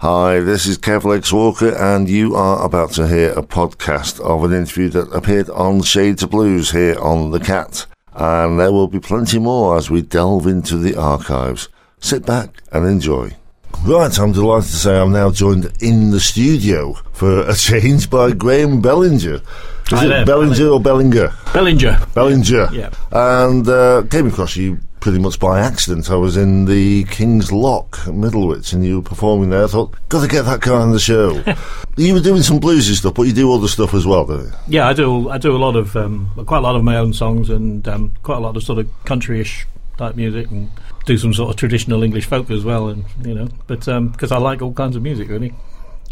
Hi, this is Kev Legs Walker, and you are about to hear a podcast of an interview that appeared on Shades of Blues here on The Cat. And there will be plenty more as we delve into the archives. Sit back and enjoy. Right, I'm delighted to say I'm now joined in the studio for a change by Graham Bellinger. Is Hi it there, Bellinger or Bellinger? Bellinger. Bellinger. Yeah. And uh, came across you pretty much by accident. I was in the King's Lock at Middlewich and you were performing there. I thought, got to get that guy on the show. you were doing some bluesy stuff, but you do other stuff as well, don't you? Yeah, I do. I do a lot of um, quite a lot of my own songs and um, quite a lot of sort of country-ish type music and do some sort of traditional English folk as well. And you know, but because I like all kinds of music, really.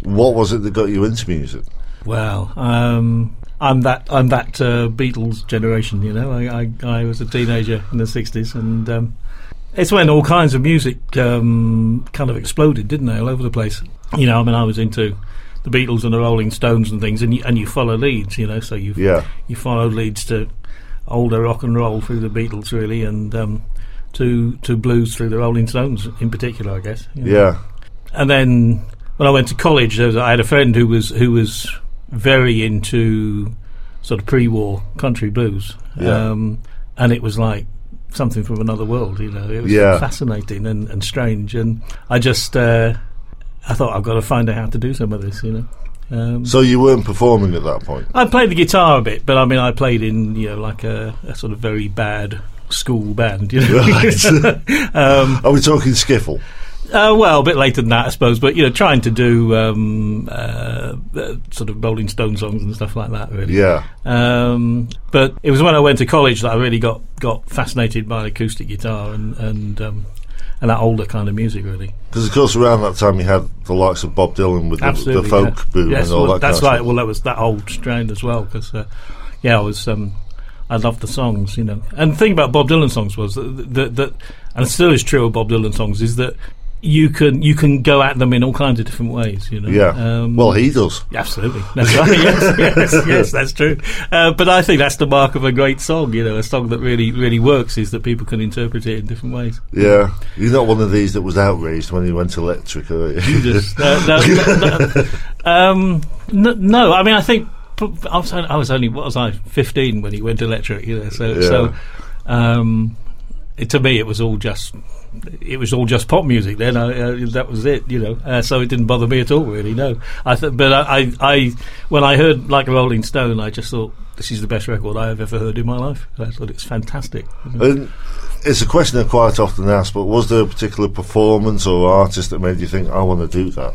What was it that got you into music? Well, um, I'm that I'm that uh, Beatles generation. You know, I, I I was a teenager in the '60s, and um, it's when all kinds of music um, kind of exploded, didn't they, all over the place? You know, I mean, I was into the Beatles and the Rolling Stones and things, and you, and you follow leads. You know, so you Yeah. you follow leads to older rock and roll through the Beatles, really, and um, to to blues through the Rolling Stones in particular, I guess. you know. Yeah. And then when I went to college, there was, I had a friend who was who was very into sort of pre-war country blues, Yeah. um, and it was like something from another world. You know, it was Yeah. fascinating and, and strange. And I just uh, I thought I've got to find out how to do some of this. You know. Um, So you weren't performing at that point? I played the guitar a bit, but I mean, I played in you know like a, a sort of very bad school band. You know, um, Are we talking skiffle? Uh, well, a bit later than that, I suppose. But you know, trying to do um, uh, uh, sort of Rolling Stone songs and stuff like that. Really. Yeah. Um, but it was when I went to college that I really got, got fascinated by acoustic guitar and and um, and that older kind of music, really. Because, of course, around that time you had the likes of Bob Dylan with the, the folk yeah. boom Yes, and all well, that that's kind of right. Well, that was that old strand as well because, uh, yeah, I was. Um, I loved the songs, you know. And the thing about Bob Dylan songs was that, that, that, and it still is true of Bob Dylan songs, is that you can you can go at them in all kinds of different ways, you know. Yeah. Um, well, he does. Absolutely, that's right. yes, yes, yes, that's true. Uh, but I think that's the mark of a great song. You know, a song that really, really works is that people can interpret it in different ways. Yeah. You're not one of these that was outraged when he went electric, are you? Just, uh, no, no, no, um, n- no, I mean, I think I was, only, I was only what was I, fifteen when he went electric. You know, so Yeah. so um, it, to me, it was all just. It was all just pop music then. I, uh, that was it, you know. Uh, so it didn't bother me at all, really. No, I th- but I, I, I, when I heard like Rolling Stone, I just thought this is the best record I have ever heard in my life. I thought it's fantastic. And it's a question I quite often ask, but was there a particular performance or artist that made you think, I want to do that?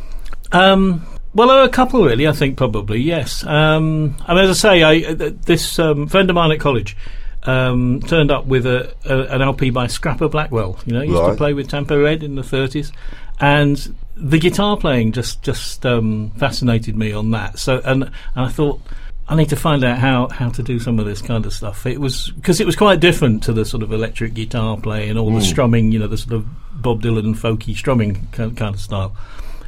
Um, well, a couple, really. I think probably yes. Um, I mean, as I say, I, uh, this um, friend of mine at college um, turned up with a, a, an LP by Scrapper Blackwell. You know, he used Right. to play with Tampa Red in the thirties, and the guitar playing just just um, fascinated me on that. So, and and I thought. I need to find out how, how to do some of this kind of stuff. It was because it was quite different to the sort of electric guitar playing, all the strumming, you know, the sort of Bob Dylan folky strumming kind kind of style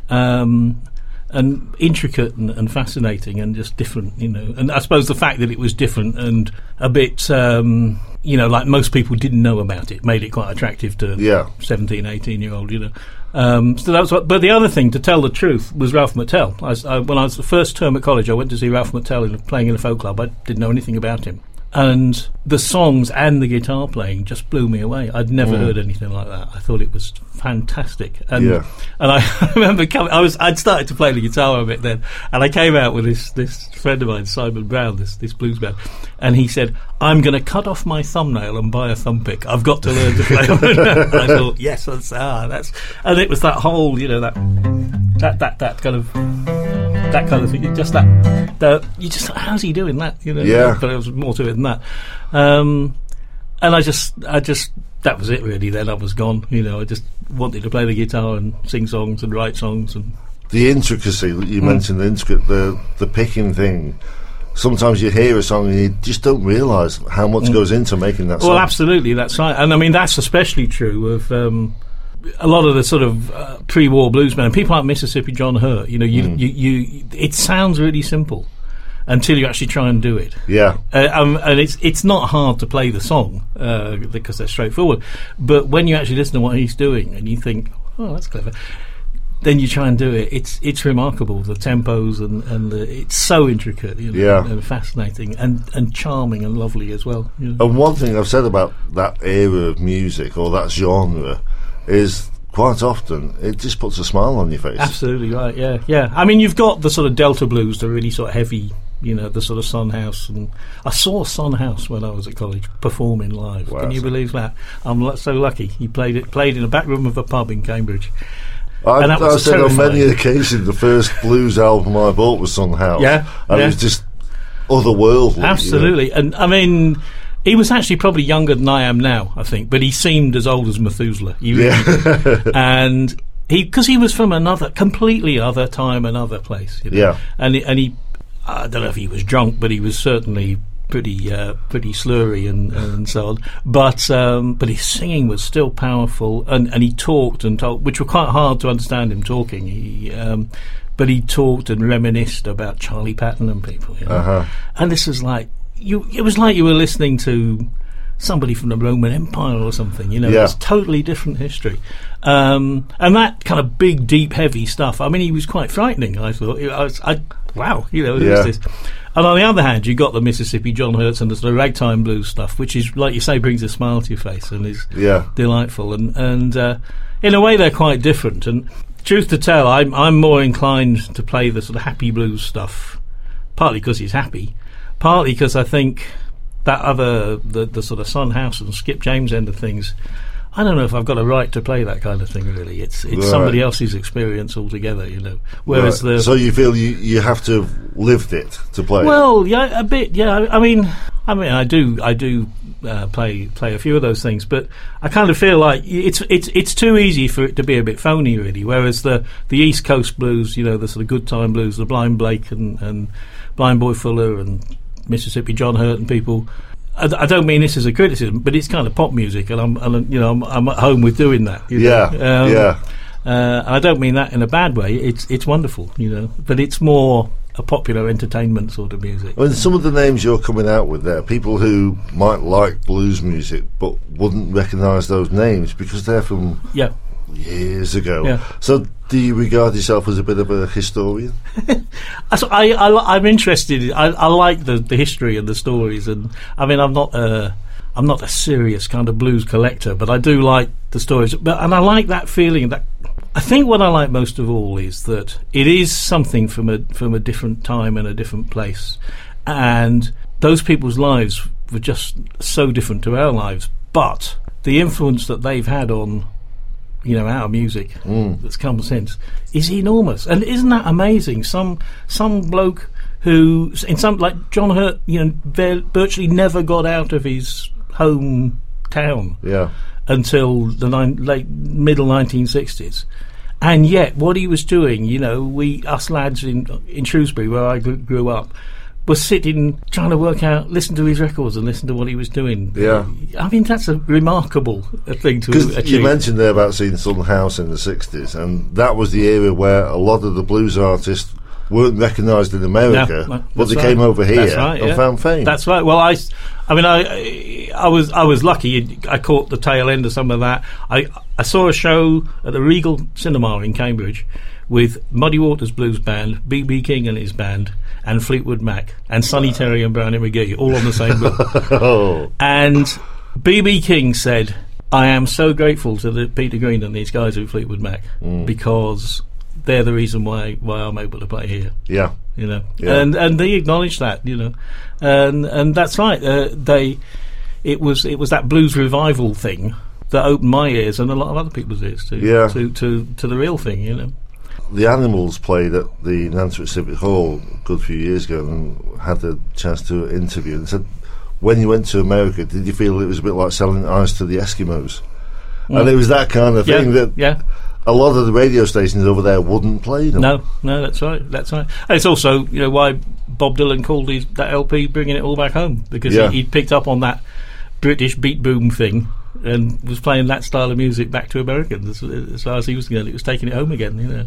um, and intricate and, and fascinating and just different, you know. And I suppose the fact that it was different and a bit, um, you know, like most people didn't know about it, made it quite attractive to Yeah. 17, 18 year old, you know. Um, so that was what, but the other thing, to tell the truth, was Ralph McTell. I, I, when I was the first term at college, I went to see Ralph McTell in, playing in a folk club. I didn't know anything about him. And the songs and the guitar playing just blew me away. I'd never heard anything like that. I thought it was fantastic. And Yeah. and I remember coming, I was I'd started to play the guitar a bit then, and I came out with this this friend of mine, Simon Brown, this this blues band, and he said, "I'm going to cut off my thumbnail and buy a thumb pick. I've got to learn to play." And I thought, yes, that's ah, that's, and it was that whole, you know, that that that that kind of that kind of thing. Just that, that you just how's he doing that? You know, Yeah. But there was more to it than that. Um, and I just, I just, that was it really. Then I was gone. You know, I just wanted to play the guitar and sing songs and write songs and The intricacy that you mentioned, the intricate, the, the picking thing. Sometimes you hear a song and you just don't realise how much goes into making that song. Well, absolutely, that's right, and I mean that's especially true of um, a lot of the sort of uh, pre-war bluesmen. People like Mississippi John Hurt. You know, you, you, you, it sounds really simple until you actually try and do it. Yeah. Uh, um, and it's it's not hard to play the song uh, because they're straightforward. But when you actually listen to what he's doing and you think, oh, that's clever. then you try and do it. It's it's remarkable the tempos and and the, it's so intricate, you know, Yeah. and fascinating and and charming and lovely as well. You know. And one thing I've said about that era of music or that genre is quite often it just puts a smile on your face. Absolutely right. Yeah, yeah. I mean, you've got the sort of Delta blues, the really sort of heavy, you know, the sort of Son House, and I saw Son House when I was at college performing live. Wow. Can you believe that? I'm so lucky. He played it, played in a back room of a pub in Cambridge. I, And that was I've said on many occasions the first blues album I bought was Son House. Yeah, And yeah. it was just otherworldly. you know. Absolutely, and I mean. He was actually probably younger than I am now, I think, but he seemed as old as Methuselah. Yeah. and he because he was from another completely other time another place you know? Yeah. and he, and he I don't know if he was drunk but he was certainly pretty uh, pretty slurry and, and so on but um, but his singing was still powerful and, and he talked and told which were quite hard to understand him talking he um, but he talked and reminisced about Charlie Patton and people you know? Uh-huh. and this was like you it was like you were listening to somebody from the Roman Empire or something you know Yeah. it's totally different history um, and that kind of big deep heavy stuff I mean he was quite frightening I thought I was I wow you know who is Yeah. this and on the other hand you got the Mississippi John Hurts and the sort of ragtime blues stuff which is like you say brings a smile to your face and is Yeah. delightful and and uh, in a way they're quite different and truth to tell I'm I'm more inclined to play the sort of happy blues stuff partly because he's happy partly because I think that other the the sort of Son House and Skip James end of things I don't know if I've got a right to play that kind of thing really it's it's Right. somebody else's experience altogether you know whereas Right. the so you feel you, you have to have lived it to play it? well, yeah, a bit. Yeah, I, I mean, I mean, I do, I do uh, play play a few of those things, but I kind of feel like it's it's it's too easy for it to be a bit phony, really. Whereas the the East Coast blues, you know, the sort of good time blues, the Blind Blake and and Blind Boy Fuller and Mississippi John Hurt and people. I, I don't mean this as a criticism, but it's kind of pop music, and I'm, and, you know, I'm, I'm at home with doing that. yeah, Um, yeah. uh, I don't mean that in a bad way. It's it's wonderful, you know, but it's more a popular entertainment sort of music. I mean, some of the names you're coming out with there, people who might like blues music but wouldn't recognise those names because they're from Yeah, years ago. Yeah. So, do you regard yourself as a bit of a historian? So I, I I'm interested. I, I like the, the history and the stories, and I mean, I'm not a I'm not a serious kind of blues collector, but I do like the stories. But and I like that feeling that. I think what I like most of all is that it is something from a from a different time and a different place, and those people's lives were just so different to our lives. But the influence that they've had on you know our music mm. that's come since is enormous. And isn't that amazing? Some some bloke who in some like John Hurt you know virtually never got out of his home town Yeah. until the nine, late middle 1960s and yet what he was doing you know we us lads in in Shrewsbury where I grew, grew up was sitting trying to work out listen to his records and listen to what he was doing Yeah. I mean that's a remarkable thing to achieve you mentioned there about seeing Son House in the 60s, and that was the era where a lot of the blues artists weren't recognised in America, no, but they right. came over here right, and yeah. found fame. That's right. Well, I, I mean, I, I was, I was lucky. I caught the tail end of some of that. I, I saw a show at the Regal Cinema in Cambridge with Muddy Waters Blues Band, B.B. King and his band, and Fleetwood Mac, and Sonny Terry and Brownie McGhee, all on the same bill. oh, And BB King said, "I am so grateful to the Peter Green and these guys at Fleetwood Mac because they're the reason why why I'm able to play here." yeah. You know, Yeah. and and they acknowledged that. You know, and and that's right. Uh, they, it was it was that blues revival thing that opened my ears and a lot of other people's ears to Yeah. to, to to the real thing. You know. The Animals played at the Nantwich Civic Hall a good few years ago and had the chance to interview and said, when you went to America, did you feel it was a bit like selling ice to the Eskimos? And mm. it was that kind of Yeah, thing that yeah. a lot of the radio stations over there wouldn't play them. No, no, that's right. That's right. And it's also you know why Bob Dylan called his, that LP "Bringing It All Back Home" because Yeah. he, he'd picked up on that British beat boom thing and was playing that style of music back to Americans as, far as he was concerned. It was taking it home again. You know.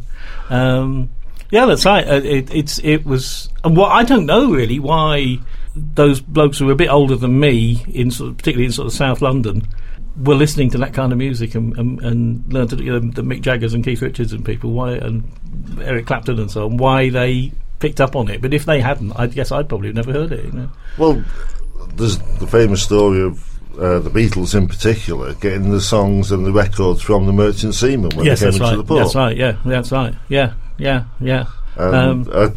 Um, yeah, that's right. Uh, it, it's it was, and what I don't know really why those blokes who were a bit older than me, in sort of, particularly in sort of South London, were listening to that kind of music and and, and learned to, you know, the Mick Jaggers and Keith Richards and people why and Eric Clapton and so on why they picked up on it. But if they hadn't, I guess I'd probably have never heard it. You know? Well, there's the famous story of uh, the Beatles in particular getting the songs and the records from the Merchant Seamen when yes, they came into right. the port. That's right. Yeah, that's right. Yeah, yeah, yeah. Um, I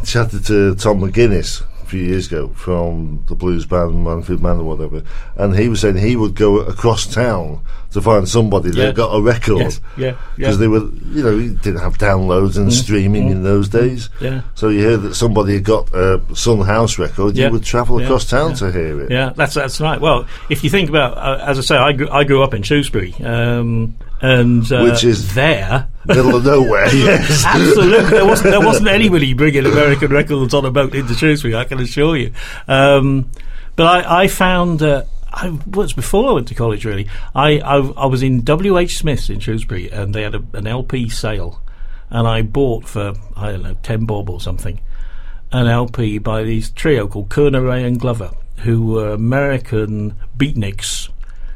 chatted to Tom McGuinness a few years ago from the blues band Manfred Mann or whatever, and he was saying he would go across town to find somebody Yeah. that got a record Yes, yeah, yeah. because they were, you know, you didn't have downloads and streaming in those days. Yeah. So you heard that somebody had got a Sun House record, Yeah. you would travel Yeah. across town Yeah. to hear it. Yeah, that's that's right. Well, if you think about, uh, as I say, I grew, I grew up in Shrewsbury, um, and uh, Which is- there. Middle of nowhere, yes. Absolutely, there wasn't there wasn't anybody bringing American records on a boat into Shrewsbury. I can assure you. Um, but I, I found. Uh, I was before I went to college. Really, I I, I was in W. H. Smith's in Shrewsbury, and they had a, an LP sale, and I bought for I don't know ten bob or something, an LP by these trio called Koerner Ray and Glover, who were American beatniks,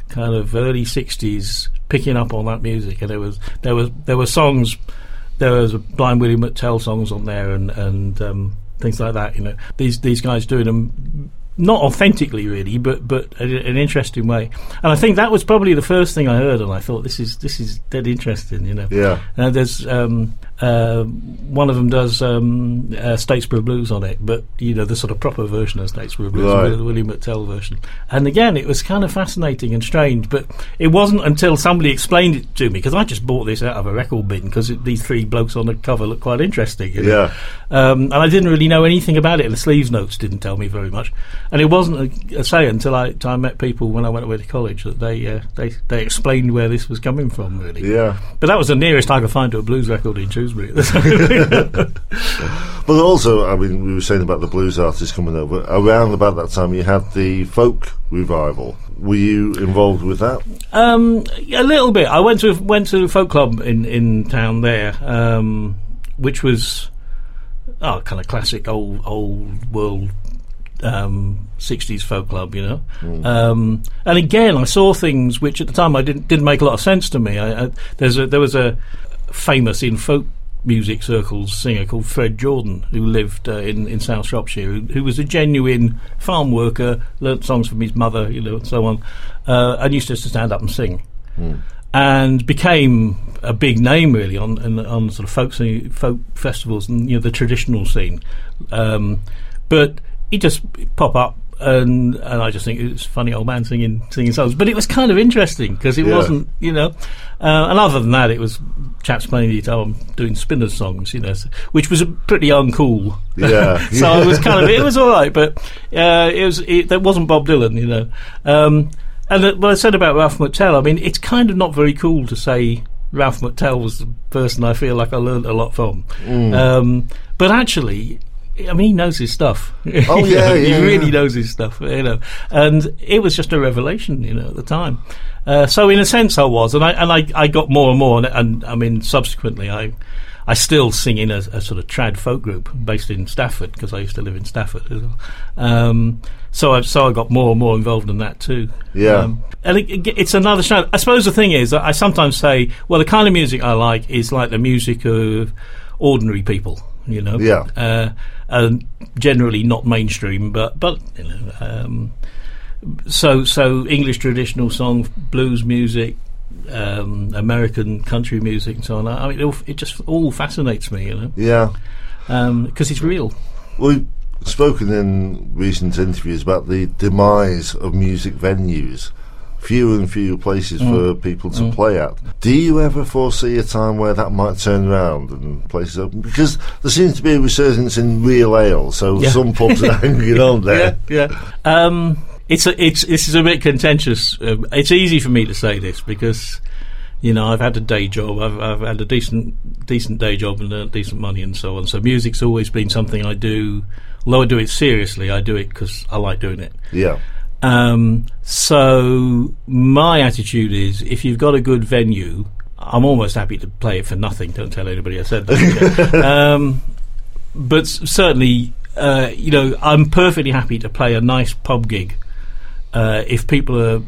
kind of early '60s, picking up on that music, and there was there was there were songs, there was Blind Willie McTell songs on there, and and um, things like that. You know, these these guys doing them. Not authentically, really, but but in an interesting way, and I think that was probably the first thing I heard, and I thought this is this is dead interesting, you know. Yeah. Uh, there's um, uh, one of them does um, uh, Statesboro Blues on it, but you know the sort of proper version of Statesboro Blues, Right. the William McTell version. And again, it was kind of fascinating and strange, but it wasn't until somebody explained it to me because I just bought this out of a record bin because these three blokes on the cover look quite interesting. you know. Yeah. Um, and I didn't really know anything about it. The sleeves notes didn't tell me very much, and it wasn't a, a say until I, until I met people when I went away to college that they uh, they they explained where this was coming from. Really, Yeah. but that was the nearest I could find to a blues record in. The. But also, I mean, we were saying about the blues artists coming over. Around about that time, you had the folk revival. Were you involved with that? um, a little bit. I went to went to a folk club in in town there, um, which was oh, kind of classic old old world um, 60s folk club, you know. Um, and again, I saw things which at the time I didn't didn't make a lot of sense to me. I, I, there's a, there was a famous in folk music circles singer called Fred Jordan who lived uh, in in South Shropshire, who, who was a genuine farm worker, learnt songs from his mother, you know, and so on, uh, and used to just stand up and sing and became a big name really on on, on sort of folk sing, folk festivals and you know the traditional scene. Um, but he just pop up. And and I just think it's a funny old man singing singing songs, but it was kind of interesting because it Yeah. wasn't, you know. Uh, and other than that, it was chaps playing the guitar and doing Spinners songs, you know, s- which was a pretty uncool. Yeah. so it was kind of it was all right, but uh, it was it, that wasn't Bob Dylan, you know. Um, and uh, what I said about Ralph McTell, I mean, it's kind of not very cool to say Ralph McTell was the person I feel like I learned a lot from. Mm. Um, but actually, I mean, he knows his stuff. Oh, yeah, know, yeah, he really knows his stuff, you know. And it was just a revelation, you know, at the time. Uh, so in a sense, I was, and I and I, I got more and more, and, and I mean, subsequently, I. I still sing in a, a sort of trad folk group based in Stafford because I used to live in Stafford as well. Um, so I so I got more and more involved in that too. Yeah. Um, and it, it- it's another show. I suppose the thing is, that I sometimes say, well, the kind of music I like is like the music of ordinary people, you know. Yeah. Uh, and generally not mainstream, but but you know. Um, so so English traditional song, blues music, um, American country music, and so on. I mean, it, all, it just all fascinates me, you know, Yeah. because it's real. We've spoken in recent interviews about the demise of music venues. Fewer and fewer places Mm. for people to play at. Do you ever foresee a time where that might turn around and places open? Because there seems to be a resurgence in real ale, so Yeah. some pubs are hanging on there. Yeah, yeah. Um, it's a, it's this is a bit contentious. Um, it's easy for me to say this because you know I've had a day job. I've, I've had a decent decent day job and earned decent money and so on. So music's always been something I do. Although I do it seriously, I do it because I like doing it. Yeah. Um, so my attitude is, if you've got a good venue, I'm almost happy to play it for nothing. Don't tell anybody I said that. um, but certainly, uh, you know, I'm perfectly happy to play a nice pub gig uh, if people are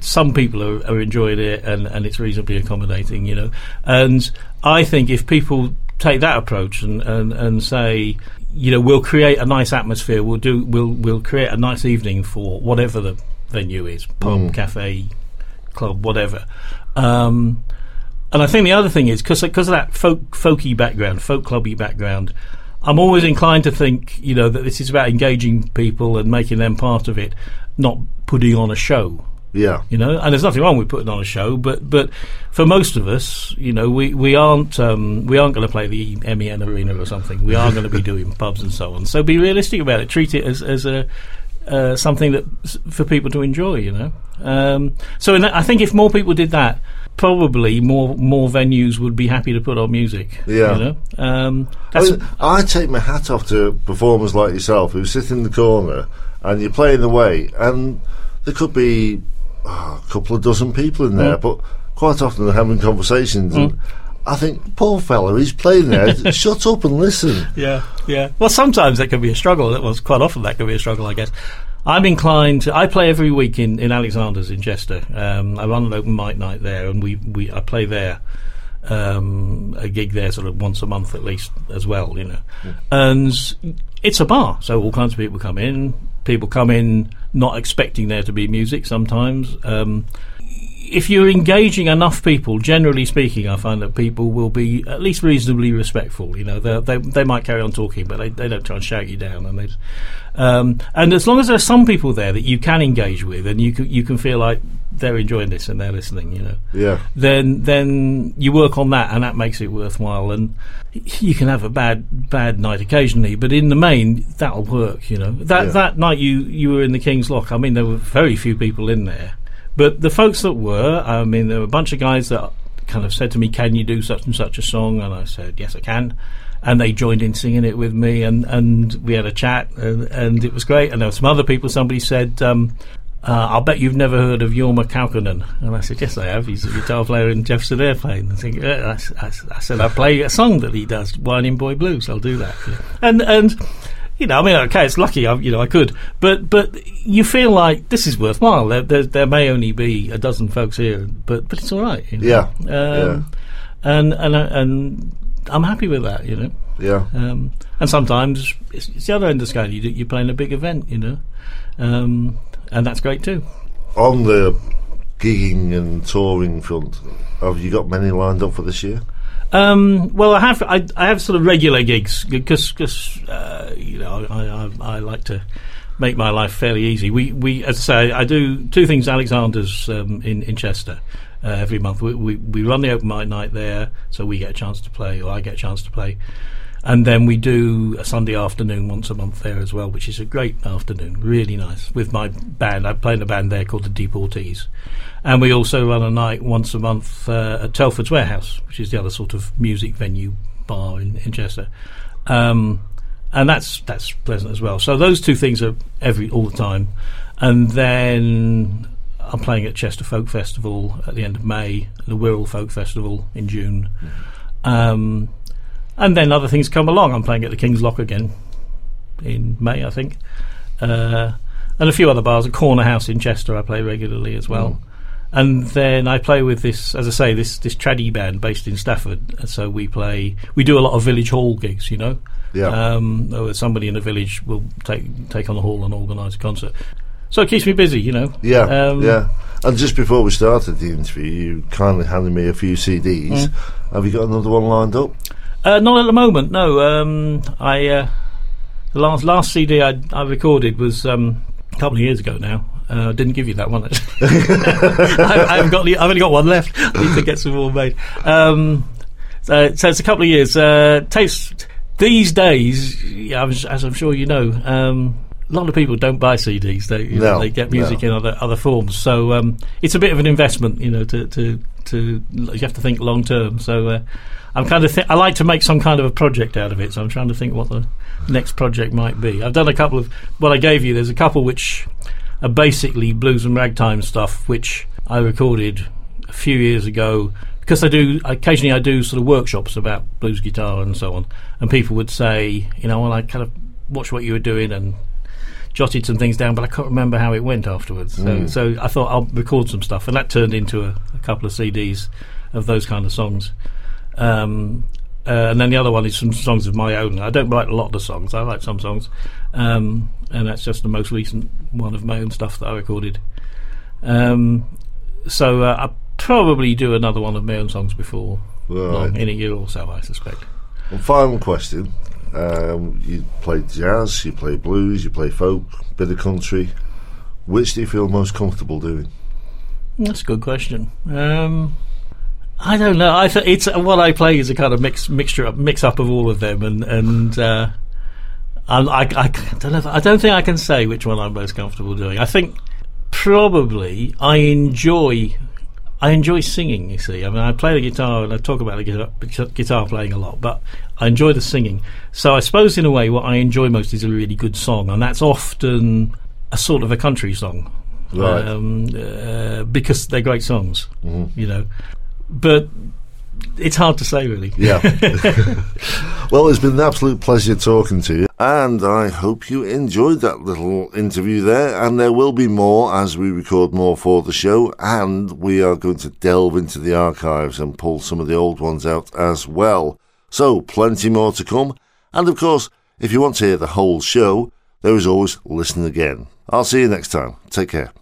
some people are, are enjoying it, and, and it's reasonably accommodating, you know. And I think if people take that approach and, and, and say, you know, we'll create a nice atmosphere, we'll do, we'll we'll create a nice evening for whatever the venue is, pub, Mm. cafe, club, whatever. Um, and I think the other thing is because because of that folk folky background, folk clubby background. I'm always inclined to think, you know, that this is about engaging people and making them part of it, not putting on a show. Yeah. You know, and there's nothing wrong with putting on a show, but but for most of us, you know, we we aren't um, we aren't going to play the MEN Arena or something. We are going to be doing pubs and so on. So be realistic about it. Treat it as as a uh, something that for people to enjoy. You know. Um, so in that, I think if more people did that, probably more more venues would be happy to put on music. Yeah. You know. Um, I, mean, I take my hat off to performers like yourself who sit in the corner and you're playing way, and there could be oh, a couple of dozen people in there, Mm. but quite often they're having conversations. And I think, poor fella, he's playing there. shut up and listen. Yeah, yeah. Well, sometimes that can be a struggle. It was quite often that can be a struggle, I guess. I'm inclined. To, I play every week in, in Alexander's in Chester. Um, I run an open mic night there, and we, we I play there um, a gig there sort of once a month at least as well. You know, and it's a bar, so all kinds of people come in. People come in not expecting there to be music sometimes. Um, if you're engaging enough people, generally speaking, I find that people will be at least reasonably respectful. You know, they they, they might carry on talking, but they, they don't try and shout you down. And they, um, and as long as there are some people there that you can engage with, and you can, you can feel like they're enjoying this and they're listening, you know, Yeah. then then you work on that, and that makes it worthwhile. And you can have a bad bad night occasionally, but in the main, that'll work. You know, that Yeah. that night you you were in the King's Lock. I mean, there were very few people in there, but the folks that were, I mean, there were a bunch of guys that kind of said to me, "Can you do such and such a song?" And I said, "Yes, I can." And they joined in singing it with me, and, and we had a chat, and, and it was great. And there were some other people. Somebody said, um, uh, I'll bet you've never heard of Jorma Kaukonen. And I said, yes, I have. He's a guitar player in Jefferson Airplane. I, think, yeah, I, I I said, I play a song that he does, Whining Boy Blues. I'll do that. And, and, you know, I mean, okay, it's lucky, I, you know, I could. But, but you feel like this is worthwhile. There, there, there may only be a dozen folks here, but, but it's all right. You know? Yeah. Um, And, and, uh, and I'm happy with that, you know. Yeah. Um, and sometimes it's, it's the other end of the scale. You you're playing a big event, you know, um, and that's great too. On the gigging and touring front, have you got many lined up for this year? Um, well, I have I, I have sort of regular gigs because uh, you know I, I, I like to make my life fairly easy. We we as I say I do two things. Alexander's um, in in Chester. Uh, every month we, we we run the open mic night there, so we get a chance to play, or I get a chance to play, and then we do a Sunday afternoon once a month there as well, which is a great afternoon, really nice with my band. I play in a band there called the Deportees, and we also run a night once a month uh, at Telford's Warehouse, which is the other sort of music venue bar in, in Chester. Um, and that's that's pleasant as well. So those two things are every all the time, and then I'm playing at Chester Folk Festival at the end of May, the Wirral Folk Festival in June, um, and then other things come along. I'm playing at the King's Lock again in May, I think, uh, and a few other bars. A Corner House in Chester I play regularly as well. And then I play with this, as I say, this this traddy band based in Stafford. So we play, we do a lot of village hall gigs, you know. Yeah. Um, somebody in the village will take take on the hall and organise a concert. So it keeps me busy, you know. Yeah, Um, yeah. And just before we started the interview, you kindly handed me a few CDs. Mm. Have you got another one lined up? Uh, not at the moment, no. Um, I uh, the last last CD I, I recorded was um, a couple of years ago now. Uh, I didn't give you that one. I, I haven't got. I've only got one left. I need to get some more made. Um, so, so it's a couple of years. Uh, takes these days, as as I'm sure you know. Um, a lot of people don't buy CDs. They No, they get music no. in other other forms. So um, it's a bit of an investment, you know. To to, to you have to think long term. So uh, I'm kind of th- I like to make some kind of a project out of it. So I'm trying to think what the next project might be. I've done a couple of what I gave you. There's a couple which are basically blues and ragtime stuff, which I recorded a few years ago. Because I do occasionally, I do sort of workshops about blues guitar and so on, and people would say, you know, well, I kind of watched what you were doing and jotted some things down, but I can't remember how it went afterwards. So, so I thought I'll record some stuff, and that turned into a, a couple of CDs of those kind of songs. Um, uh, and then the other one is some songs of my own. I don't write a lot of the songs. I write some songs, um, and that's just the most recent one of my own stuff that I recorded. Um, so uh, I'll probably do another one of my own songs before long, Right. in a year or so, I suspect. And final question. Um, you play jazz, you play blues, you play folk, bit of country. Which do you feel most comfortable doing? That's a good question. Um, I don't know. I th- it's what I play is a kind of mix mixture up mix up of all of them, and and uh, I, I, I don't know. if- I don't think I can say which one I'm most comfortable doing. I think probably I enjoy. I enjoy singing. You see, I mean, I play the guitar and I talk about the guitar, guitar playing a lot, but I enjoy the singing. So I suppose, in a way, what I enjoy most is a really good song, and that's often a sort of a country song, Right. um, uh, because they're great songs, you know. But it's hard to say, really. Yeah. well, it's been an absolute pleasure talking to you, and I hope you enjoyed that little interview there. And there will be more as we record more for the show, and we are going to delve into the archives and pull some of the old ones out as well. So, plenty more to come. And of course, if you want to hear the whole show, there is always listen again. I'll see you next time. Take care.